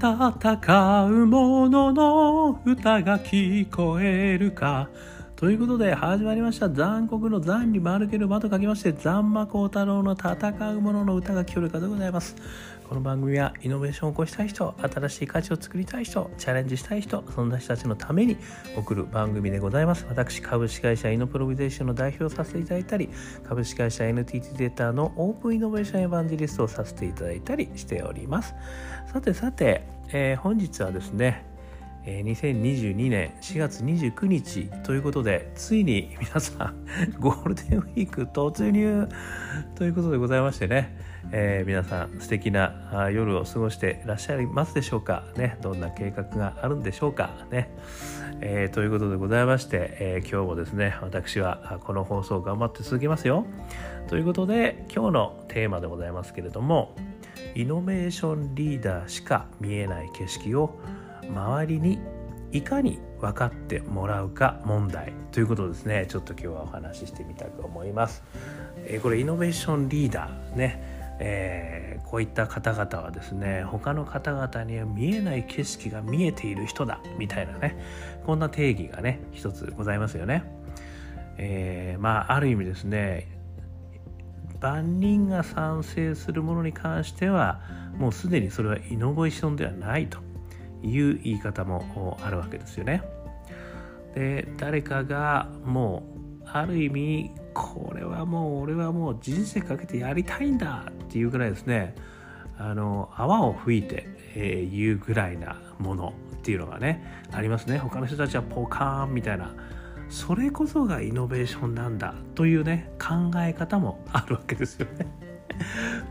戦う者のの歌が聞こえるか。ということで始まりました。残酷の残に丸ける間と書きまして残魔高太郎の戦う者の歌が聞こえるかでございます。この番組はイノベーションを起こしたい人新しい価値を作りたい人チャレンジしたい人そんな人たちのために送る番組でございます。私株式会社イノプロビゼーションの代表をさせていただいたり株式会社 NTT データのオープンイノベーションエヴァンジリストをさせていただいたりしております。さてさて、えー、本日はですね2022年4月29日ということでついに皆さん ゴールデンウィーク突入ということでございましてねえー、皆さん素敵な夜を過ごしていらっしゃいますでしょうか？ねどんな計画があるんでしょうか？ね、えー、ということでございまして、え、今日もですね私はこの放送頑張って続けますよ。ということで今日のテーマでございますけれどもイノベーションリーダーしか見えない景色を周りにいかに分かってもらうか問題ということですね。ちょっと今日はお話ししてみたいと思います、えー、これイノベーションリーダーね。えー、こういった方々はですね他の方々には見えない景色が見えている人だみたいなねこんな定義がね一つございますよね。えー、まあある意味ですね万人が賛成するものに関してはもうすでにそれはイノベーションではないと。いう言い方もあるわけですよね。で誰かがもうある意味これはもう俺はもう人生かけてやりたいんだっていうぐらいですねあの泡を吹いて、えー、言うぐらいなものっていうのがねありますね他の人たちはポカーンみたいなそれこそがイノベーションなんだというね考え方もあるわけですよね。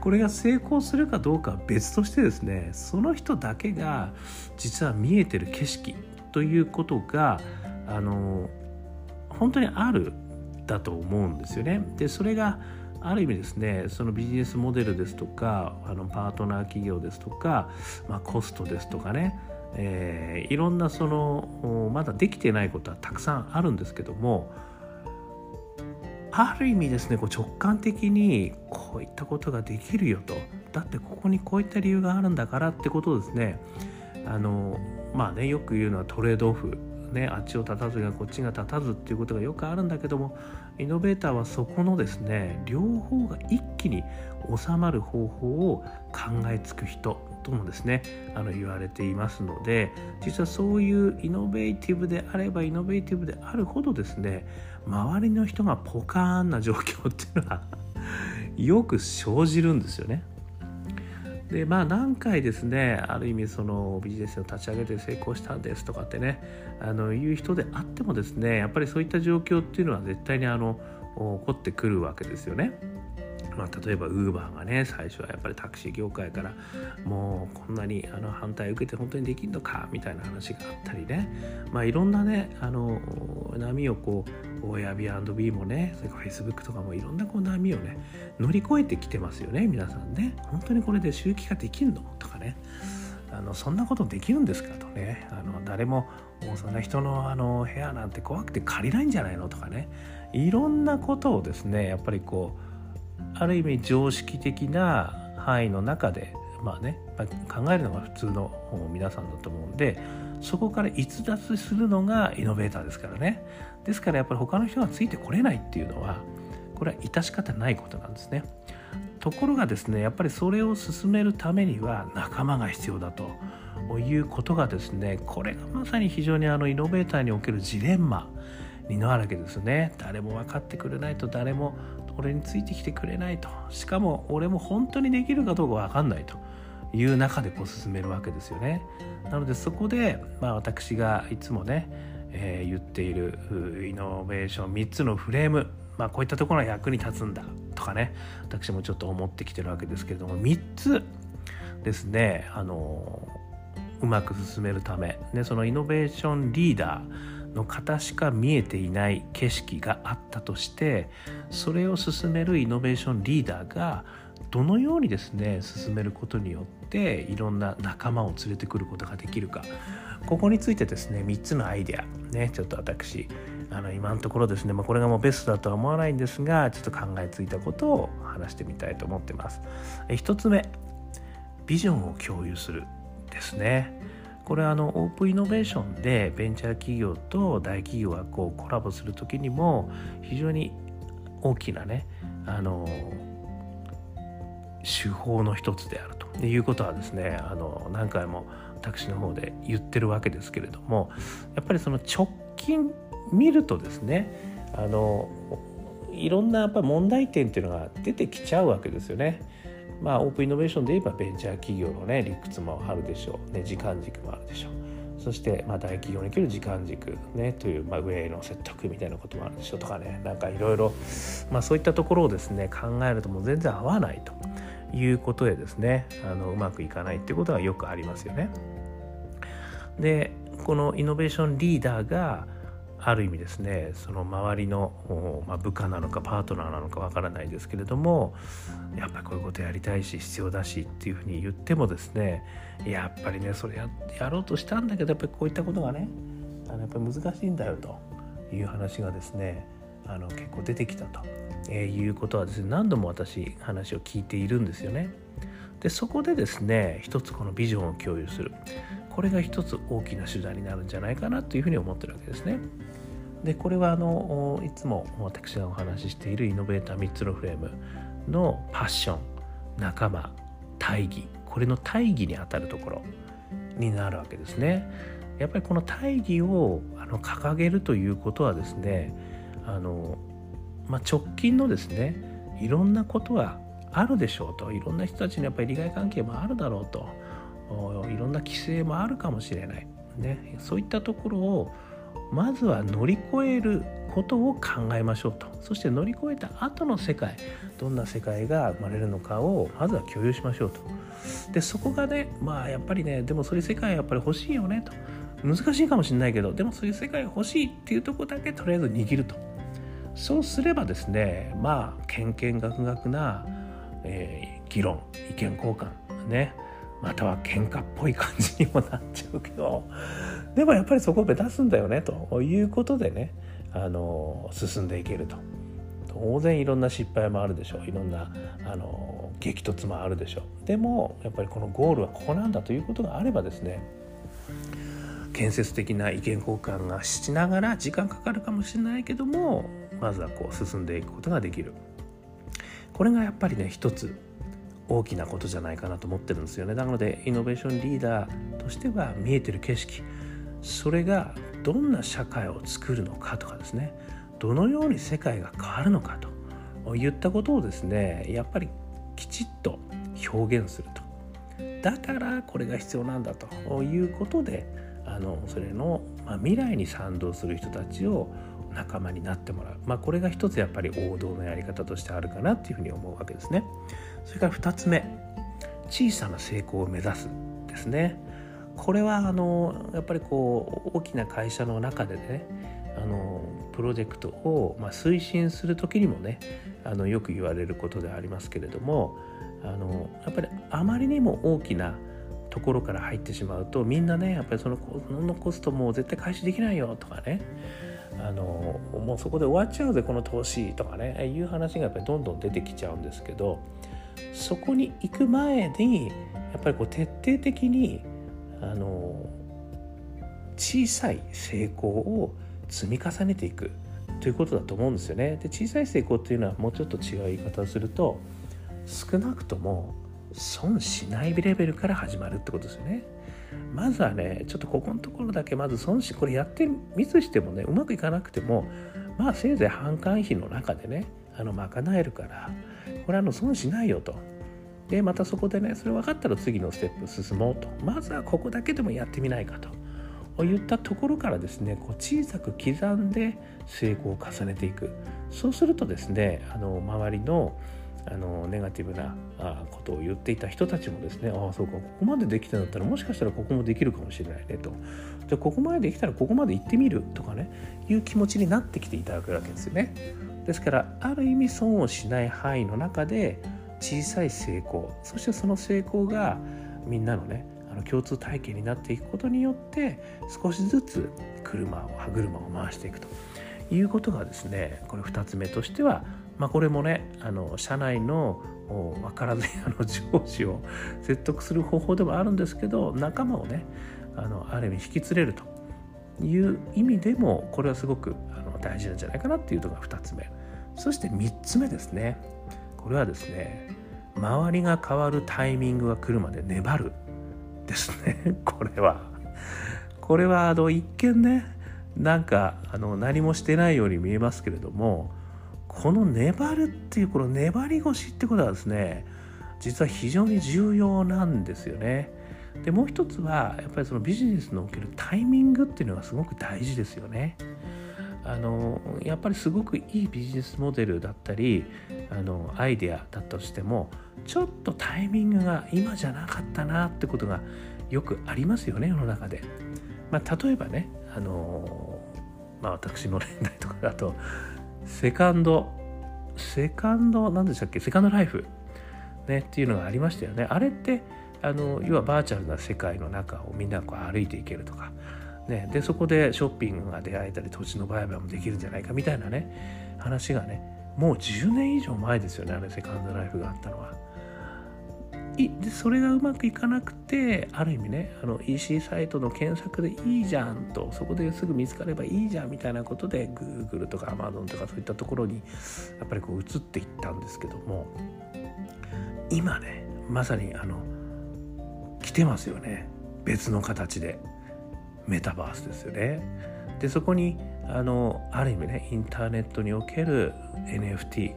これが成功するかどうかは別としてですねその人だけが実は見えてる景色ということがあの本当にあるだと思うんですよね。でそれがある意味ですねそのビジネスモデルですとかあのパートナー企業ですとか、まあ、コストですとかね、えー、いろんなそのまだできてないことはたくさんあるんですけどもある意味ですねこう直感的にこういったことができるよと。だってここにこういった理由があるんだからってことですね。あのまあねよく言うのはトレードオフね、あっちを立たずがこっちが立たずっていうことがよくあるんだけどもイノベーターはそこのですね両方が一気に収まる方法を考えつく人ともですねあの言われていますので実はそういうイノベーティブであればイノベーティブであるほどですね周りの人がポカーンな状況っていうのは よく生じるんですよね。でまあ何回ですねある意味そのビジネスを立ち上げて成功したんですとかってねあのいう人であってもですねやっぱりそういった状況っていうのは絶対にあの起こってくるわけですよね。まあ、例えばウーバーがね最初はやっぱりタクシー業界からもうこんなにあの反対を受けて本当にできるのかみたいな話があったりね、まあ、いろんなねあの波をこう Airbnb もねそれから Facebook とかもいろんなこう波をね乗り越えてきてますよね皆さんね。本当にこれで収益化できるの？とかね。あのそんなことできるんですかとね。あの誰もそんな人のあの部屋なんて怖くて借りないんじゃないの？とかね。いろんなことをですねやっぱりこうある意味常識的な範囲の中でまあねまあ考えるのが普通の皆さんだと思うんでそこから逸脱するのがイノベーターですからね。ですからやっぱり他の人がついてこれないっていうのはこれは致し方ないことなんですね。ところがですねやっぱりそれを進めるためには仲間が必要だということがですねこれがまさに非常にあのイノベーターにおけるジレンマになるわけですね。誰も分かってくれないと誰も俺についてきてくれないと。しかも俺も本当にできるかどうか分かんないと。いう中でこう進めるわけですよね。なのでそこで、まあ、私がいつもね、えー、言っているイノベーション3つのフレームまあ、こういったところが役に立つんだとかね私もちょっと思ってきてるわけですけれども3つですねあのうまく進めるため、ね、そのイノベーションリーダーの方しか見えていない景色があったとしてそれを進めるイノベーションリーダーがどのようにですね進めることによっていろんな仲間を連れてくることができるかここについてですね3つのアイデアねちょっと私あの今のところですね、まあ、これがもうベストだとは思わないんですがちょっと考えついたことを話してみたいと思ってます。え1つ目ビジョンを共有するですね。これあのオープンイノベーションでベンチャー企業と大企業がこうコラボする時にも非常に大きなねあの手法の一つであるということはですねあの何回も私の方で言ってるわけですけれどもやっぱりその直近見るとですねあのいろんなやっぱ問題点っていうのが出てきちゃうわけですよね。まあ、オープンイノベーションで言えばベンチャー企業のね理屈もあるでしょう、ね、時間軸もあるでしょう。そしてまあ大企業における時間軸、ね、という、まあ、上への説得みたいなこともあるでしょうとかね。なんかいろいろそういったところをですね考えるともう全然合わないということでですねあのうまくいかないっていうことがよくありますよね。でこのイノベーションリーダーがある意味ですねその周りの、まあ、部下なのかパートナーなのかわからないですけれどもやっぱりこういうことやりたいし必要だしっていうふうに言ってもですねやっぱりねそれややろうとしたんだけどやっぱりこういったことがねあのやっぱり難しいんだよという話がですねあの結構出てきたと、えー、いうことはですね何度も私話を聞いているんですよね。でそこでですね一つこのビジョンを共有するこれが一つ大きな手段になるんじゃないかなというふうに思ってるわけですね。でこれはあのいつも私がお話ししているイノベーター3つのフレームのパッション仲間大義。これの大義にあたるところになるわけですね。やっぱりこの大義をあの掲げるということはですねあの、まあ、直近のですねいろんなことはあるでしょうと。いろんな人たちにやっぱり利害関係もあるだろうと。いろんな規制もあるかもしれない、ね、そういったところをまずは乗り越えることを考えましょうと。そして乗り越えた後の世界どんな世界が生まれるのかをまずは共有しましょうと。でそこがねまあやっぱりねでもそういう世界やっぱり欲しいよねと。難しいかもしれないけどでもそういう世界欲しいっていうとこだけとりあえず握ると。そうすればですねまあけんけんがくがくな、えー、議論意見交換ね。または喧嘩っぽい感じにもなっちゃうけど。でもやっぱりそこを目指すんだよねということでねあの進んでいけると。当然いろんな失敗もあるでしょう。いろんなあの激突もあるでしょう。でもやっぱりこのゴールはここなんだということがあればですね建設的な意見交換がしながら時間かかるかもしれないけどもまずはこう進んでいくことができる。これがやっぱりね一つ大きなことじゃないかなと思ってるんですよね。なのでイノベーションリーダーとしては見えてる景色それがどんな社会を作るのかとかですねどのように世界が変わるのかといったことをですねやっぱりきちっと表現するとだからこれが必要なんだということであのそれの、まあ、未来に賛同する人たちを仲間になってもらう、まあ、これが一つやっぱり王道のやり方としてあるかなっていうふうに思うわけですね。それから2つ目小さな成功を目指すですね。これはあのやっぱりこう大きな会社の中でねあのプロジェクトを、まあ、推進する時にもねあのよく言われることでありますけれどもあのやっぱりあまりにも大きなところから入ってしまうとみんなねやっぱりそのコストもう絶対回収できないよとかねあのもうそこで終わっちゃうぜこの投資とかねいう話がやっぱりどんどん出てきちゃうんですけどそこに行く前にやっぱりこう徹底的にあの小さい成功を積み重ねていくということだと思うんですよね。で小さい成功っていうのはもうちょっと違う言い方をすると少なくとも損しないレベルから始まるってことですよね。まずはねちょっとここのところだけまず損しこれやってミスしてもねうまくいかなくてもまあせいぜい販管費の中でねあの賄えるからこれはあの損しないよと。でまたそこでねそれ分かったら次のステップ進もうと。まずはここだけでもやってみないかと。言ったところからですねこう小さく刻んで成功を重ねていく。そうするとですねあの周りのあのネガティブなことを言っていた人たちもですねああそうかここまでできたんだったらもしかしたらここもできるかもしれないねと。じゃここまでできたらここまで行ってみるとかねいう気持ちになってきていただくわけですよね。ですからある意味損をしない範囲の中で小さい成功。そしてその成功がみんなのねあの共通体験になっていくことによって少しずつ車を歯車を回していくと。いうことがですねこれ2つ目としてはまあ、これもねあの社内の分からず あの上司を説得する方法でもあるんですけど仲間をねあのある意味引き連れると。いう意味でもこれはすごくあの大事なんじゃないかなっていうのが2つ目。そして3つ目ですね。これはですね周りが変わるタイミングが来るまで粘るですね これはこれはあの一見ねなんかあの何もしてないように見えますけれどもこの粘るっていうこの粘り腰ってことはですね実は非常に重要なんですよね。でもう一つはやっぱりそのビジネスのおけるタイミングっていうのがすごく大事ですよね。あのやっぱりすごくいいビジネスモデルだったりあのアイデアだとしてもちょっとタイミングが今じゃなかったなってことがよくありますよね世の中で。まあ、例えばねあの、まあ、私の年代とかだとセカンドセカンド何でしたっけセカンドライフ、ね、っていうのがありましたよね。あれってあの要はバーチャルな世界の中をみんなこう歩いていけるとか、ね、でそこでショッピングが出会えたり土地の売買もできるんじゃないかみたいなね話がねもう10年以上前ですよねあれセカンドライフがあったのは。でそれがうまくいかなくてある意味ねあの EC サイトの検索でいいじゃんとそこですぐ見つかればいいじゃんみたいなことで Google とか Amazon とかそういったところにやっぱりこう移っていったんですけども今ねまさにあの来てますよね別の形でメタバースですよね。でそこにあのある意味ねインターネットにおける NFT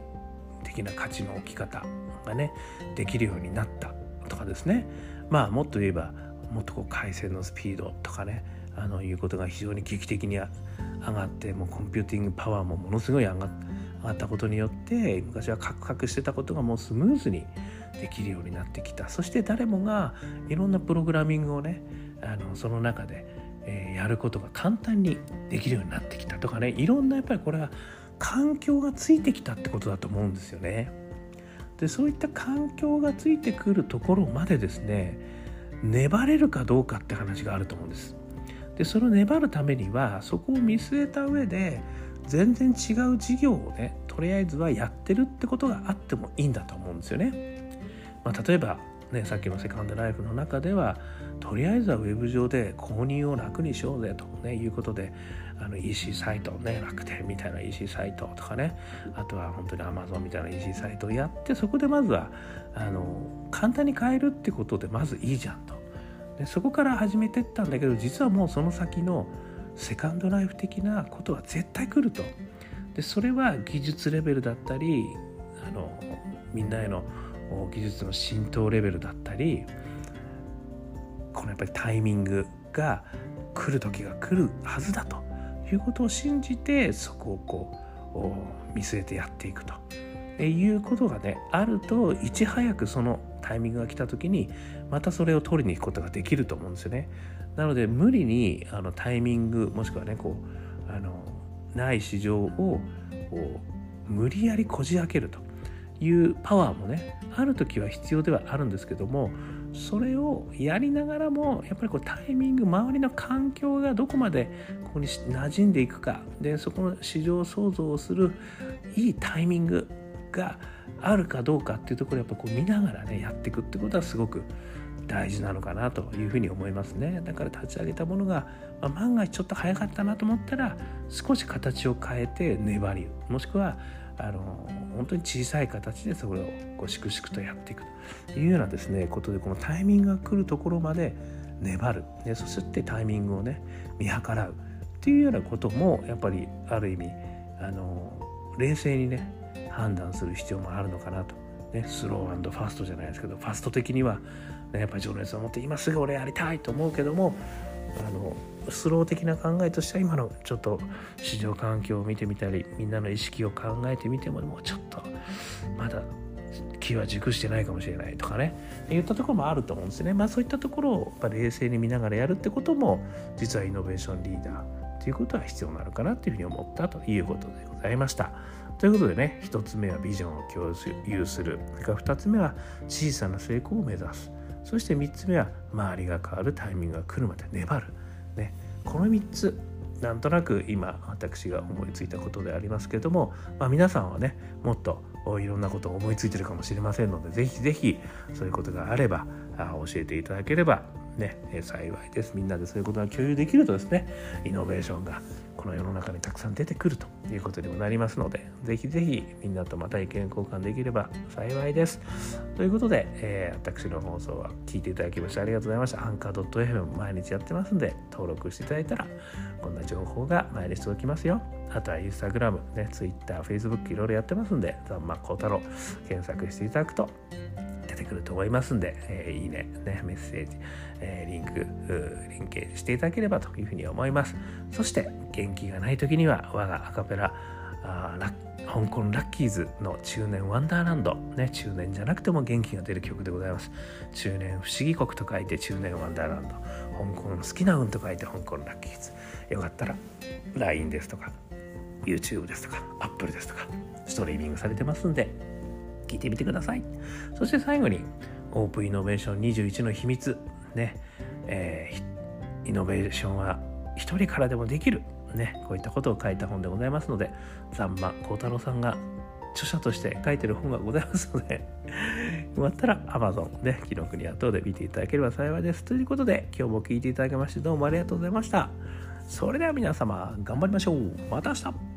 的な価値の置き方がねできるようになったとかですねまあもっと言えばもっとこう回線のスピードとかねあのいうことが非常に劇的に上がってもうコンピューティングパワーもものすごい上がったことによって昔はカクカクしてたことがもうスムーズにできるようになってきたそして誰もがいろんなプログラミングをねあのその中で、え、やることが簡単にできるようになってきたとかねいろんなやっぱりこれは環境がついてきたってことだと思うんですよね。でそういった環境がついてくるところまでですね粘れるかどうかって話があると思うんです。でその粘るためにはそこを見据えた上で全然違う事業をねとりあえずはやってるってことがあってもいいんだと思うんですよね。まあ、例えばね、さっきのセカンドライフの中ではとりあえずはウェブ上で購入を楽にしようぜと、ね、いうことであの EC サイト、ね、楽天みたいな EC サイトとかねあとは本当に Amazon みたいな EC サイトをやってそこでまずはあの簡単に買えるってことでまずいいじゃんと。でそこから始めてったんだけど実はもうその先のセカンドライフ的なことは絶対来ると。でそれは技術レベルだったりあのみんなへの技術の浸透レベルだったりこのやっぱりタイミングが来る時が来るはずだということを信じてそこをこう見据えてやっていくということがねあるといち早くそのタイミングが来た時にまたそれを取りに行くことができると思うんですよね。なので無理にあのタイミングもしくはねこうあのない市場を無理やりこじ開けるというパワーもねある時は必要ではあるんですけどもそれをやりながらもやっぱりこうタイミング周りの環境がどこまでここに馴染んでいくかでそこの市場創造をするいいタイミングがあるかどうかっていうところをやっぱこう見ながらねやっていくってことはすごく大事なのかなというふうに思いますね。だから立ち上げたものが、まあ、万が一ちょっと早かったなと思ったら少し形を変えて粘りもしくはあの本当に小さい形でそれをこう粛々とやっていくと。いうようなですねことでこのタイミングが来るところまで粘る、ね、そしてタイミングをね見計らう。っていうようなこともやっぱりある意味あの冷静にね判断する必要もあるのかなと、ね、スローファストじゃないですけどファスト的には、ね、やっぱり情熱を持って今すぐ俺やりたいと思うけどもあのスロー的な考えとしては今のちょっと市場環境を見てみたりみんなの意識を考えてみてももうちょっとまだ気は熟してないかもしれないとかね言ったところもあると思うんですね。まあそういったところをやっぱ冷静に見ながらやるってことも実はイノベーションリーダーということは必要なのかなというふうに思ったということでございました。ということでね1つ目はビジョンを共有するそれから2つ目は小さな成功を目指すそして3つ目は周りが変わるタイミングが来るまで粘る、この3つなんとなく今私が思いついたことでありますけれども、まあ、皆さんはねもっといろんなことを思いついてるかもしれませんので是非是非そういうことがあれば教えていただければね、幸いです。みんなでそういうことが共有できるとですねイノベーションがこの世の中にたくさん出てくるということにもなりますのでぜひぜひみんなとまた意見交換できれば幸いです。ということで、えー、私の放送は聞いていただきましてありがとうございました。アンカー .fm 毎日やってますんで登録していただいたらこんな情報が毎日届きますよ。あとはインスタグラム、ね、ツイッター、フェイスブックいろいろやってますんで、ざんまこうたろ検索していただくと出てくると思いますんで、えー、いいね、ね、メッセージ、えー、リンク、リンケージしていただければというふうに思います。そして、元気がない時には、我がアカペラ、あ香港ラッキーズの中年ワンダーランド、ね、中年じゃなくても元気が出る曲でございます。中年不思議国と書いて中年ワンダーランド、香港好きな運と書いて香港ラッキーズ。よかったら LINE ですとか YouTube ですとか Apple ですとかストリーミングされてますんで聞いてみてください。そして最後にオープンイノベーション21の秘密。ね、えー、イノベーションは一人からでもできる。ね。こういったことを書いた本でございますのでざんま幸太郎さんが著者として書いてる本がございますのでよかったら Amazon で記録に後で見ていただければ幸いです。ということで今日も聞いていただきましてどうもありがとうございました。それでは皆様頑張りましょう。また明日。